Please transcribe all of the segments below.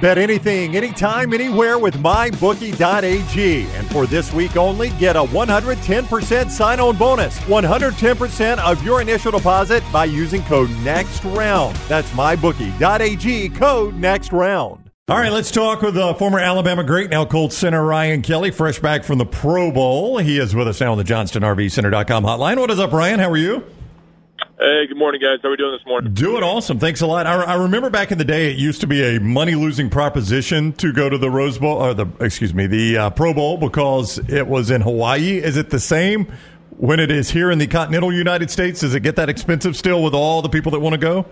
Bet anything, anytime, anywhere with mybookie.ag. And for this week only, get a 110% sign on bonus. 110% of your initial deposit by using code NEXTROUND. That's mybookie.ag, code NEXTROUND. All right, let's talk with uh, former Alabama great, now Colts center Ryan Kelly, fresh back from the Pro Bowl. He is with us now on the JohnstonRVCenter.com hotline. What is up, Ryan? How are you? Hey, good morning, guys. How are we doing this morning? Doing awesome. Thanks a lot. I, I remember back in the day, it used to be a money losing proposition to go to the Rose Bowl or the excuse me the uh, Pro Bowl because it was in Hawaii. Is it the same when it is here in the continental United States? Does it get that expensive still with all the people that want to go?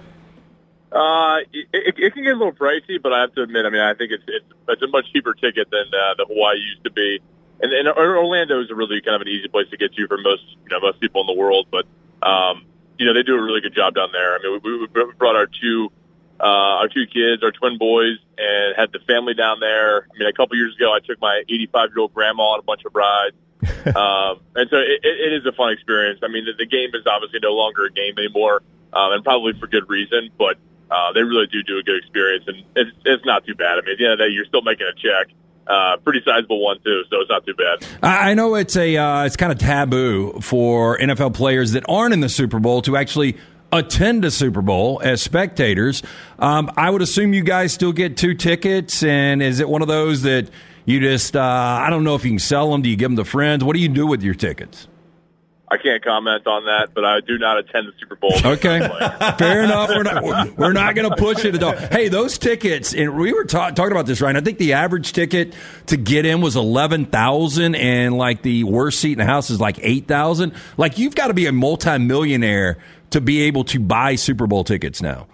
Uh, it, it, can get a little pricey, but I have to admit, I mean, I think it's it's, it's a much cheaper ticket than uh, the Hawaii used to be. And, and Orlando is a really kind of an easy place to get to for most you know most people in the world, but um, you know, they do a really good job down there. I mean, we, we brought our two, uh, our two kids, our twin boys, and had the family down there. I mean, a couple years ago, I took my 85 year old grandma on a bunch of rides. um, and so it, it is a fun experience. I mean, the, the game is obviously no longer a game anymore, um, and probably for good reason, but, uh, they really do do a good experience and it's, it's not too bad. I mean, at the end of the day, you're still making a check uh, pretty sizable one too, so it's not too bad. I know it's a uh, it's kind of taboo for NFL players that aren't in the Super Bowl to actually attend a Super Bowl as spectators. Um, I would assume you guys still get two tickets, and is it one of those that you just uh, I don't know if you can sell them? Do you give them to friends? What do you do with your tickets? I can't comment on that, but I do not attend the Super Bowl. Okay, fair enough. We're not we're not going to push it at all. Hey, those tickets, and we were ta- talking about this, right? I think the average ticket to get in was eleven thousand, and like the worst seat in the house is like eight thousand. Like you've got to be a multimillionaire to be able to buy Super Bowl tickets now.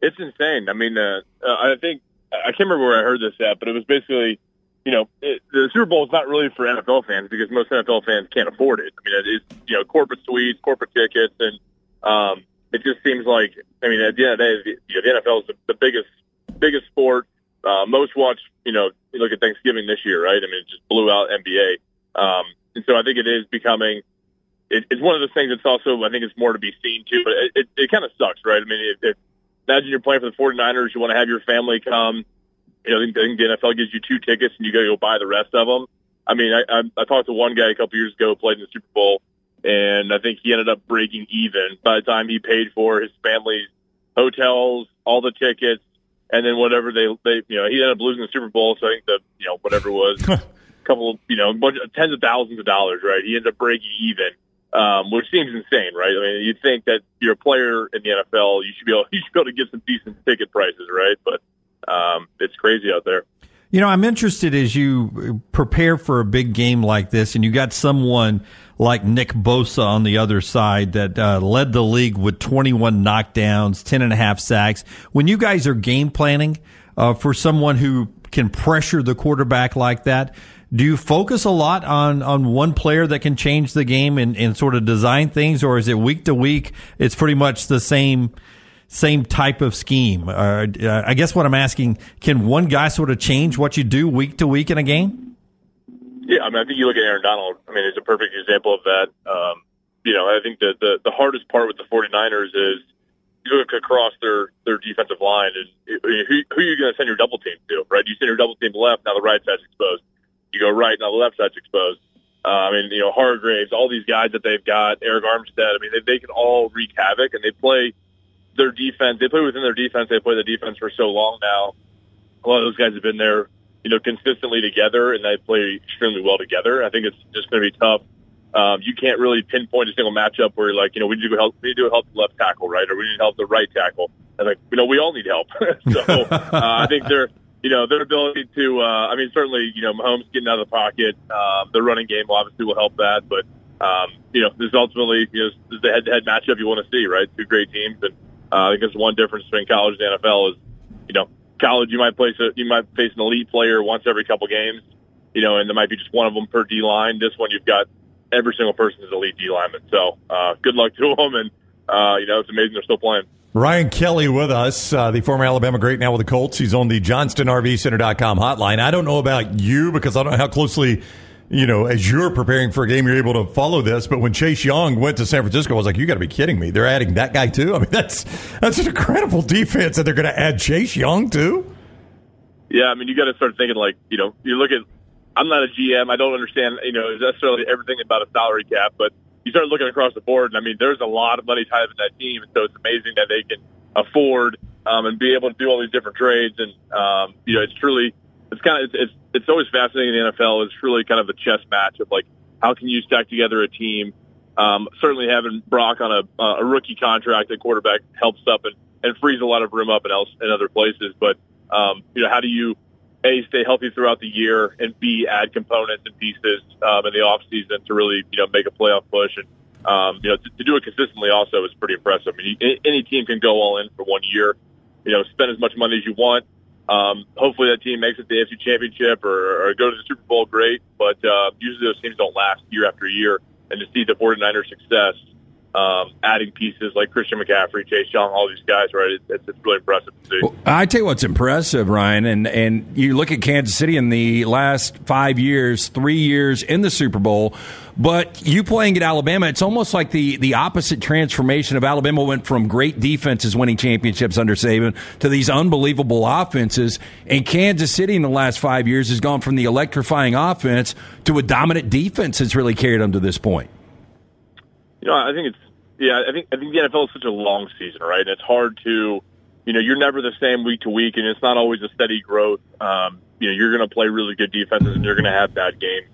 It's insane. I mean, uh, uh I think I can't remember where I heard this at, but it was basically you know, it, the Super Bowl is not really for NFL fans because most NFL fans can't afford it. I mean, it is, you know, corporate suites, corporate tickets, and um, it just seems like, I mean, at the end of the day, the, you know, the NFL is the, the biggest, biggest sport, uh, most watched, you know, you look at Thanksgiving this year, right? I mean, it just blew out NBA. Um, and so I think it is becoming, it, it's one of the things that's also, I think it's more to be seen too, but it, it, it kind of sucks, right? I mean, if, if, imagine you're playing for the 49ers, you want to have your family come, you know, I think, I think the NFL gives you two tickets and you got to go buy the rest of them. I mean, I, I, I talked to one guy a couple years ago, played in the Super Bowl, and I think he ended up breaking even by the time he paid for his family's hotels, all the tickets, and then whatever they, they, you know, he ended up losing the Super Bowl. So I think the, you know, whatever it was, a couple, of, you know, bunch of, tens of thousands of dollars, right? He ended up breaking even, um, which seems insane, right? I mean, you'd think that you're a player in the NFL, you should be able, you should be able to get some decent ticket prices, right? But um, it's crazy out there. You know, I'm interested as you prepare for a big game like this, and you got someone like Nick Bosa on the other side that uh, led the league with 21 knockdowns, 10 and a half sacks. When you guys are game planning uh, for someone who can pressure the quarterback like that, do you focus a lot on, on one player that can change the game and, and sort of design things, or is it week to week? It's pretty much the same same type of scheme? Uh, I guess what I'm asking, can one guy sort of change what you do week to week in a game? Yeah, I mean, I think you look at Aaron Donald. I mean, he's a perfect example of that. Um, you know, I think that the, the hardest part with the 49ers is you look across their, their defensive line and who, who are you going to send your double team to, right? You send your double team left, now the right side's exposed. You go right, now the left side's exposed. Uh, I mean, you know, Hargreaves, all these guys that they've got, Arik Armstead, I mean, they, they can all wreak havoc and they play – their defense. They play within their defense. They play the defense for so long now. A lot of those guys have been there, you know, consistently together, and they play extremely well together. I think it's just going to be tough. Um, you can't really pinpoint a single matchup where you're like, you know, we need to help, we need to help the left tackle, right, or we need to help the right tackle. And like, you know, we all need help. so uh, I think they're, you know, their ability to, uh, I mean, certainly, you know, Mahomes getting out of the pocket, um, the running game obviously will help that, but um, you know, this is ultimately you know, this is the head-to-head matchup you want to see, right? Two great teams, and uh, I guess one difference between college and NFL is, you know, college you might place a, you might face an elite player once every couple games, you know, and there might be just one of them per D line. This one you've got every single person is elite D lineman. So uh, good luck to them, and uh, you know it's amazing they're still playing. Ryan Kelly with us, uh, the former Alabama great now with the Colts. He's on the JohnstonRVCenter.com hotline. I don't know about you because I don't know how closely you know, as you're preparing for a game, you're able to follow this. But when Chase Young went to San Francisco, I was like, you got to be kidding me. They're adding that guy too. I mean, that's that's an incredible defense that they're going to add Chase Young to. Yeah, I mean, you got to start thinking like, you know, you look at. I'm not a GM. I don't understand, you know, necessarily everything about a salary cap, but you start looking across the board, and I mean, there's a lot of money tied up in that team, and so it's amazing that they can afford um, and be able to do all these different trades. And um, you know, it's truly, it's kind of, it's, it's always fascinating in the NFL. It's truly kind of a chess match of like, how can you stack together a team? Um, certainly having Brock on a, a rookie contract at quarterback helps up and, and frees a lot of room up in, else, in other places. But um, you know, how do you a stay healthy throughout the year and b add components and pieces um, in the off season to really you know make a playoff push and um, you know to, to do it consistently also is pretty impressive. I mean, any team can go all in for one year, you know, spend as much money as you want. Um, hopefully that team makes it to the AFC Championship or, or go to the Super Bowl, great. But uh, usually those teams don't last year after year. And to see the 49ers success um, adding pieces like Christian McCaffrey, Chase Young, all these guys, right? It's, it's really impressive to see. Well, I tell you what's impressive, Ryan, and and you look at Kansas City in the last five years, three years in the Super Bowl. But you playing at Alabama, it's almost like the, the opposite transformation of Alabama went from great defenses winning championships under Saban to these unbelievable offenses. And Kansas City in the last five years has gone from the electrifying offense to a dominant defense that's really carried them to this point. You know, I think it's yeah, I think I think the NFL is such a long season, right? And it's hard to, you know, you're never the same week to week, and it's not always a steady growth. Um, you know, you're going to play really good defenses, and you're going to have bad games.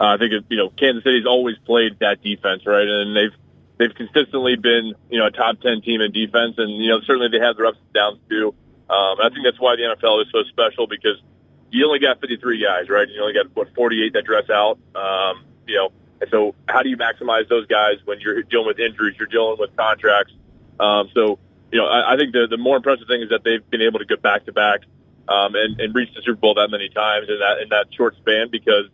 Uh, I think it, you know Kansas City's always played that defense, right? And they've they've consistently been you know a top ten team in defense, and you know certainly they have their ups and downs too. Um, I think that's why the NFL is so special because you only got 53 guys, right? You only got what 48 that dress out. Um, you know, and so, how do you maximize those guys when you're dealing with injuries, you're dealing with contracts? Um, so, you know, I, I think the the more impressive thing is that they've been able to get back to back um, and, and reach the Super Bowl that many times in that in that short span because,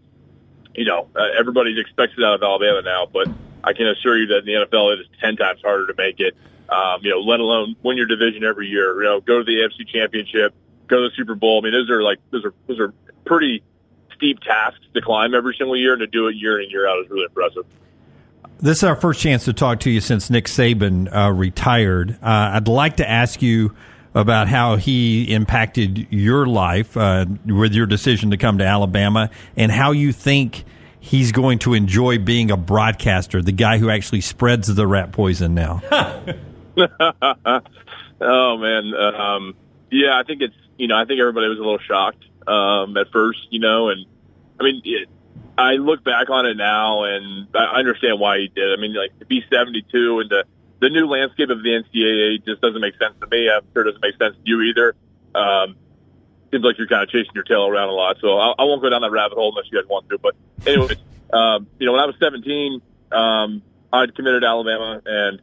you know, uh, everybody expects it out of Alabama now, but I can assure you that in the NFL it is ten times harder to make it. Um, you know, let alone win your division every year. You know, go to the AFC Championship, go to the Super Bowl. I mean, those are like those are those are pretty steep tasks to climb every single year, and to do it year in and year out is really impressive. This is our first chance to talk to you since Nick Saban uh, retired. Uh, I'd like to ask you about how he impacted your life uh, with your decision to come to Alabama, and how you think he's going to enjoy being a broadcaster, the guy who actually spreads the rat poison now. oh man, um, yeah, I think it's you know I think everybody was a little shocked um, at first, you know, and I mean, it, I look back on it now and I understand why he did. I mean, like to be 72 and the the new landscape of the NCAA just doesn't make sense to me. I'm sure it doesn't make sense to you either. Um, seems like you're kind of chasing your tail around a lot, so I, I won't go down that rabbit hole unless you guys want to. But anyways, um, you know, when I was 17, um, I'd committed to Alabama, and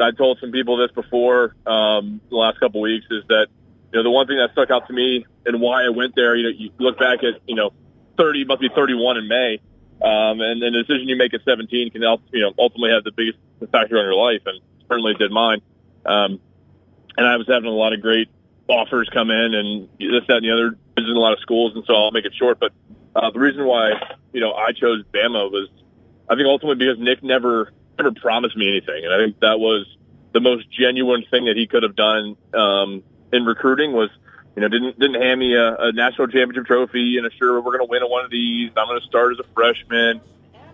I told some people this before um, the last couple weeks is that you know the one thing that stuck out to me and why I went there. You know, you look back at you know, 30 must be 31 in May, um, and, and the decision you make at 17 can help, you know ultimately have the biggest factor on your life, and certainly did mine. Um, and I was having a lot of great offers come in, and this, that, and the other. Visiting a lot of schools, and so I'll make it short. But uh, the reason why you know I chose Bama was, I think ultimately because Nick never never promised me anything, and I think that was the most genuine thing that he could have done um, in recruiting was you know, didn't didn't hand me a, a national championship trophy and assure we're going to win one of these. I'm going to start as a freshman.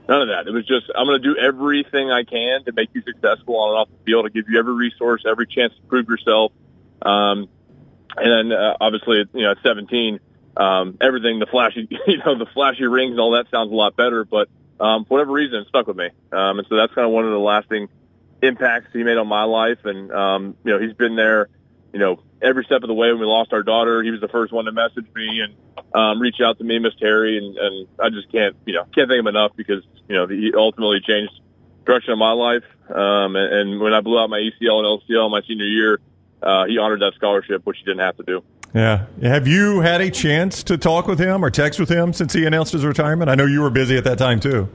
None of that. It was just I'm going to do everything I can to make you successful on and off the field, to give you every resource, every chance to prove yourself. Um, and then uh, obviously, you know, at 17, um, everything the flashy, you know, the flashy rings and all that sounds a lot better. But um, for whatever reason, it stuck with me. Um, and so that's kind of one of the lasting impacts he made on my life. And um, you know, he's been there you know, every step of the way when we lost our daughter, he was the first one to message me and um, reach out to me, Miss Terry, and, and I just can't, you know, can't thank him enough because you know he ultimately changed direction of my life. Um, and, and when I blew out my ACL and LCL my senior year, uh, he honored that scholarship, which he didn't have to do. Yeah. Have you had a chance to talk with him or text with him since he announced his retirement? I know you were busy at that time too.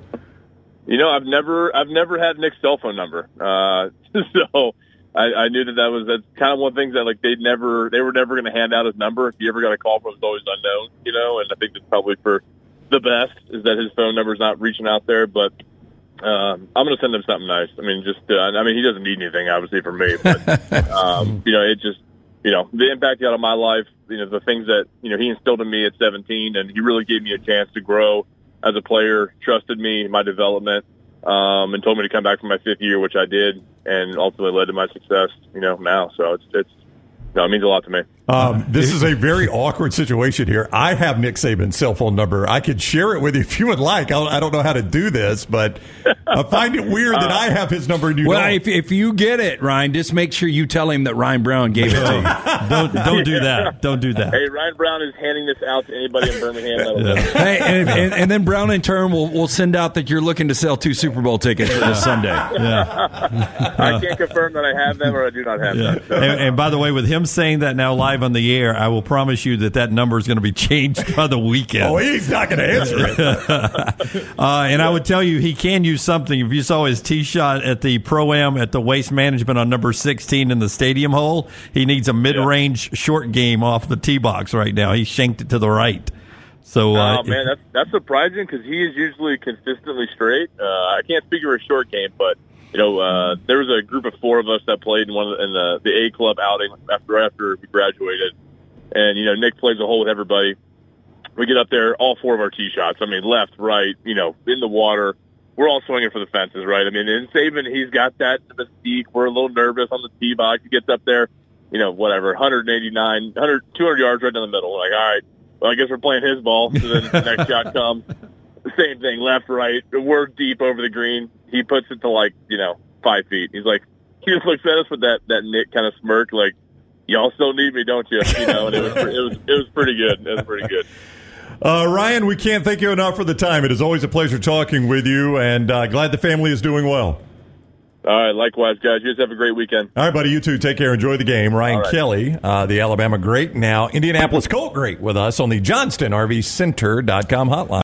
You know, I've never, I've never had Nick's cell phone number. Uh, so I, I knew that that was that's kind of one of the things that like they'd never they were never going to hand out his number. If you ever got a call from him, it was always unknown, you know. And I think that's probably for the best is that his phone number is not reaching out there. But um, I'm going to send him something nice. I mean, just uh, I mean he doesn't need anything obviously from me, but um, you know it just you know, the impact he had on my life, you know, the things that, you know, he instilled in me at 17 and he really gave me a chance to grow as a player, trusted me, my development, um, and told me to come back for my fifth year, which I did and ultimately led to my success, you know, now. So it's, it's, no, it means a lot to me. Um, this is a very awkward situation here. I have Nick Saban's cell phone number. I could share it with you if you would like. I don't know how to do this, but I find it weird that I have his number and you well, don't. if, if you get it, Ryan, just make sure you tell him that Ryan Brown gave it to you. don't don't do that. Don't do that. Hey, Ryan Brown is handing this out to anybody in Birmingham. That'll hey, and, and, and then Brown in turn will will send out that you're looking to sell two Super Bowl tickets for this Sunday. Yeah. I can't confirm that I have them or I do not have Yeah. them. So. And, and by the way, with him saying that now live on the air, I will promise you that that number is going to be changed by the weekend. oh, he's not going to answer it. Uh, and I would tell you, he can use something. If you saw his tee shot at the pro am at the waste management on number 16 in the stadium hole, he needs a mid range short game off the tee box right now. He shanked it to the right. So, uh, Oh man, that's that's surprising because he is usually consistently straight. Uh, I can't speak for a short game, but you know, uh, there was a group of four of us that played in one of the, in the the A club outing after after we graduated, and you know, Nick plays a hole with everybody. We get up there, all four of our tee shots. I mean, left, right, you know, in the water. We're all swinging for the fences, right? I mean, in Saban, he's got that mystique. We're a little nervous on the tee box. He gets up there, you know, whatever, 189, 100, 200 yards right down the middle. We're like, all right, well, I guess we're playing his ball. So then the next shot comes. Same thing, left, right. We're deep over the green. He puts it to like, you know, five feet. He's like, he just looks at us with that, that Nick kind of smirk, like, y'all still need me, don't you? You know, and it was, it was, it was pretty good. It was pretty good. Uh, Ryan, we can't thank you enough for the time. It is always a pleasure talking with you, and uh, glad the family is doing well. All right, likewise, guys. You guys have a great weekend. All right, buddy. You too. Take care. Enjoy the game. Ryan right. Kelly, uh, the Alabama great, now Indianapolis Colt great, with us on the Johnston RV Center.com hotline.